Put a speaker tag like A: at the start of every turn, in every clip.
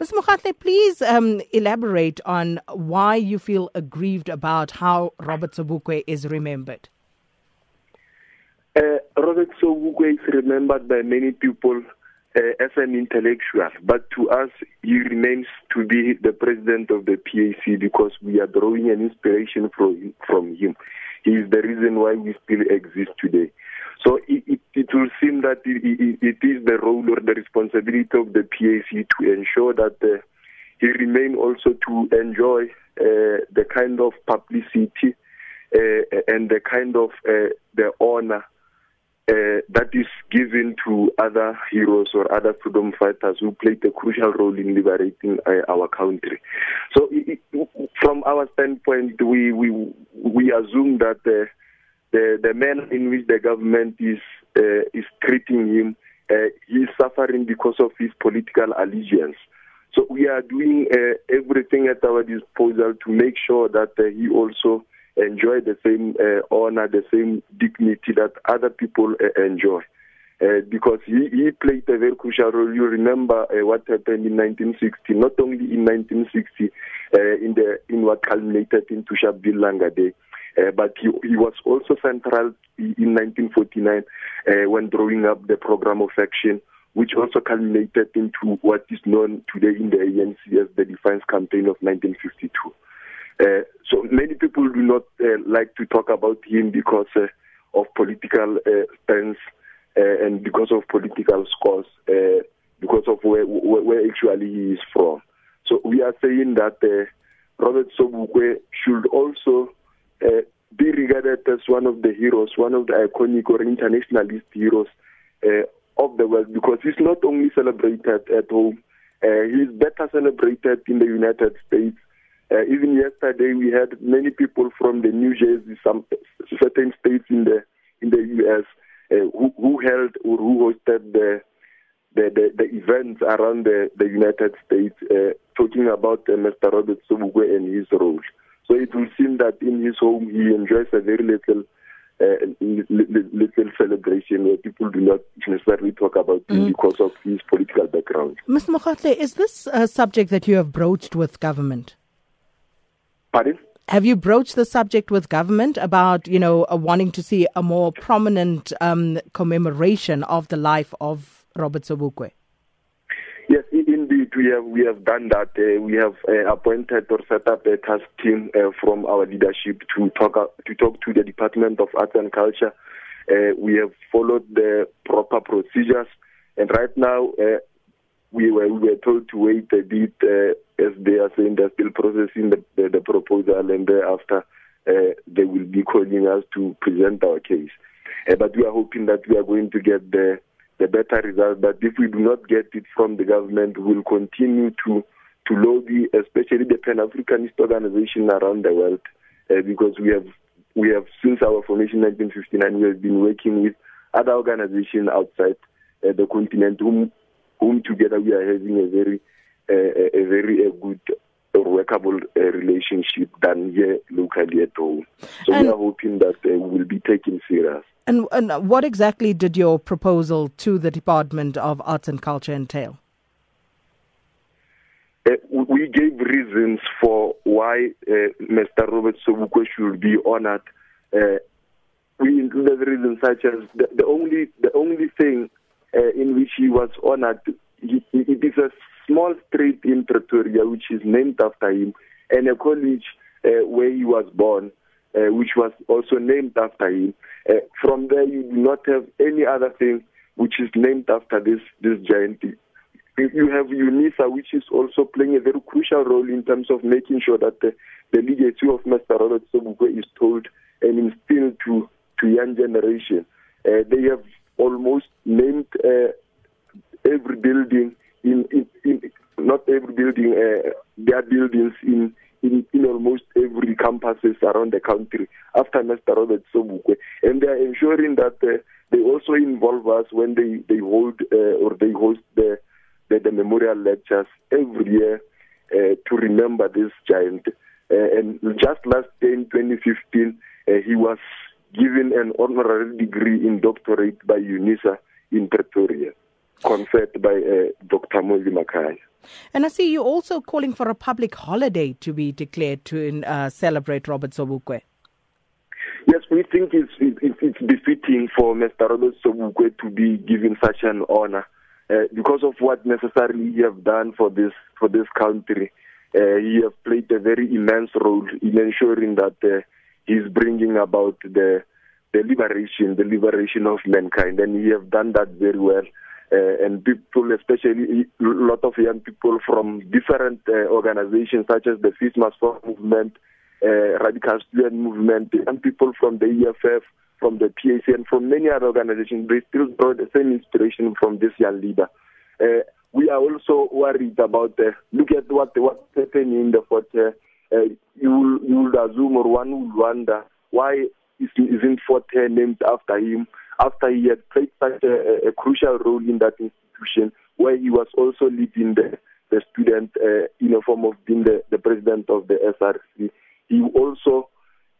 A: Ms. Mokgatle, please um, elaborate on why you feel aggrieved about how Robert Sobukwe is remembered.
B: Uh, Robert Sobukwe is remembered by many people uh, as an intellectual, but to us, he remains to be the president of the PAC because we are drawing an inspiration from, from him. He is the reason why we still exist today. So it, it, it will seem that it, it, it is the role or the responsibility of the PAC to ensure that uh, he remain also to enjoy uh, the kind of publicity uh, and the kind of uh, the honor uh, that is given to other heroes or other freedom fighters who played a crucial role in liberating uh, our country. So, it, from our standpoint, we we we assume that uh, the the manner in which the government is uh, is treating him, uh, he is suffering because of his political allegiance. So we are doing uh, everything at our disposal to make sure that uh, he also enjoy the same uh, honor, the same dignity that other people uh, enjoy. Uh, because he, he played a very crucial role. You remember uh, what happened in 1960, not only in 1960, uh, in the in what culminated into Sharpeville Langa Day, uh, but he, he was also central in 1949 uh, when drawing up the program of action, which also culminated into what is known today in the ANC as the Defiance Campaign of 1952. Uh, so many people do not uh, like to talk about him because uh, of political uh, stance and because of political scores, because of where, where, where actually he is from. So we are saying that Robert Sobukwe should also uh, be regarded as one of the heroes, one of the iconic or internationalist heroes uh, of the world, because he's not only celebrated at home, uh, he's better celebrated in the United States. Uh, even yesterday, we had many people from the New Jersey, some certain states in the in the U.S. Who, who held or who hosted the the, the, the events around the, the United States, talking about Mr. Robert Sobukwe and his role. So it will seem that in his home he enjoys a very little uh, little celebration where people do not necessarily talk about him mm. because of his political background.
A: Mr. Mokgatle, is this a subject that you have broached with government?
B: Pardon?
A: Have you broached the subject with government about, you know, uh, wanting to see a more prominent um, commemoration of the life of Robert Sobukwe?
B: Yes, we have we have done that. Uh, we have uh, appointed or set up a task team uh, from our leadership to talk to talk to the Department of Arts and Culture. We have followed the proper procedures, and right now we were we were told to wait a bit as they are saying they're still processing the, the, the proposal, and thereafter they will be calling us to present our case. but we are hoping that we are going to get the the better result. But if we do not get it from the government, we will continue to to lobby, especially the Pan Africanist organization around the world, uh, because we have we have since our formation in 1959 we have been working with other organizations outside uh, the continent, whom whom together we are having a very uh, a very a good or workable uh, relationship than here locally at home. So and we are hoping that uh, we will be taken serious.
A: And, and what exactly did your proposal to the Department of Arts and Culture entail?
B: Uh, we gave reasons for why uh, Mr. Robert Sobukwe should be honored. Uh, we included reasons such as the, the only the only thing in which he was honored. He, it is a small street in Pretoria which is named after him, and a college where he was born uh, which was also named after him. Uh, from there, you do not have any other thing which is named after this this giant. You have UNISA, which is also playing a very crucial role in terms of making sure that the, the legacy of Mr. Robert Sobukwe is told and instilled to to young generation. Uh, they have almost named uh, every building in, in, in not every building, uh, their buildings in in, in campuses around the country after Mr. Robert Sobukwe. And they are ensuring that uh, they also involve us when they, they hold uh, or they host the, the, the memorial lectures every year uh, to remember this giant. Uh, and just last year in 2015, uh, he was given an honorary degree in doctorate by UNISA in Pretoria. Conferred by uh, Dr. Molly Makhanya.
A: And I see you also calling for a public holiday to be declared to uh, celebrate Robert Sobukwe.
B: Yes, we think it's, it's, it's befitting for Mr. Robert Sobukwe to be given such an honor uh, because of what necessarily he have done for this for this country. Uh, he have played a very immense role in ensuring that uh, he's bringing about the the liberation, the liberation of mankind, and he have done that very well. Uh, and people, especially a lot of young people from different uh, organizations such as the Must movement, uh, Radical Student Movement, young people from the EFF, from the PAC, and from many other organizations, they still draw the same inspiration from this young leader. Uh, we are also worried about, uh, look at what what's happening in the fort. Uh, you, will, you assume or one will wonder why isn't Fort named after him after he had played such a, a, crucial role in that institution where he was also leading the, the student uh, in a form of being the, the president of the SRC. He also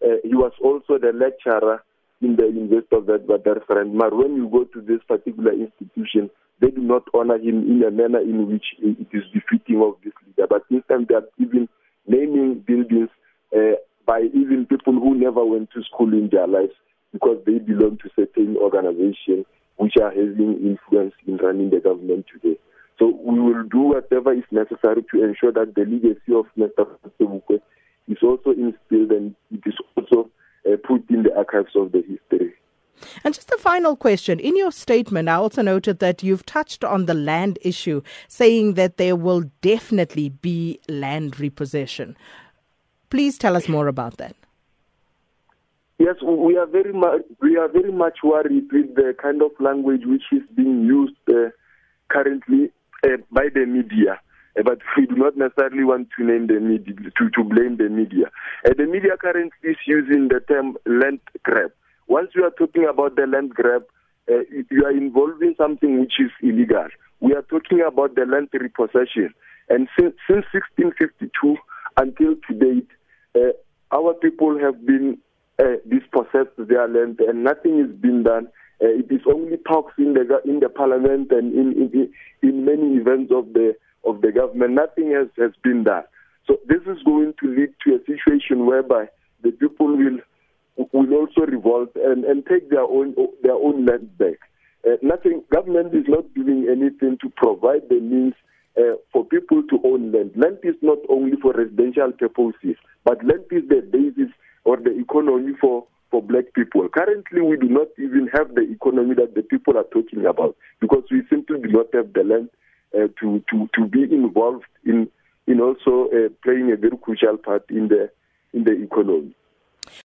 B: uh, he was also the lecturer in the University of Witwatersrand. But when you go to this particular institution, they do not honor him in a manner in which it is befitting of this leader. But instead, they are even naming buildings uh, by even people who never went to school in their lives because they belong to certain organizations which are having influence in running the government today. So we will do whatever is necessary to ensure that the legacy of Mr. Sobukwe is also instilled and it is also uh, put in the archives of the history.
A: And just a final question. In your statement, I also noted that you've touched on the land issue, saying that there will definitely be land repossession. Please tell us more about that.
B: Yes, we are very much we are very much worried with the kind of language which is being used uh, currently uh, by the media. Uh, but we do not necessarily want to name the media to, to blame the media. Uh, the media currently is using the term land grab. Once you are talking about the land grab, uh, you are involving something which is illegal. We are talking about the land repossession, and since, since 1652 until to date, uh, our people have been uh, dispossessed their land, and nothing is being done. Uh, it is only talks in the in the parliament and in, in in many events of the of the government. Nothing has has been done. So this is going to lead to a situation whereby the people will will also revolt and, and take their own their own land back. Uh, nothing. Government is not doing anything to provide the means uh, for people to own land. Land is not only for residential purposes, but land is the basis or the economy for, for black people. Currently, we do not even have the economy that the people are talking about because we simply do not have the land uh, to, to, to be involved in, in also uh, playing a very crucial part in the, in the economy.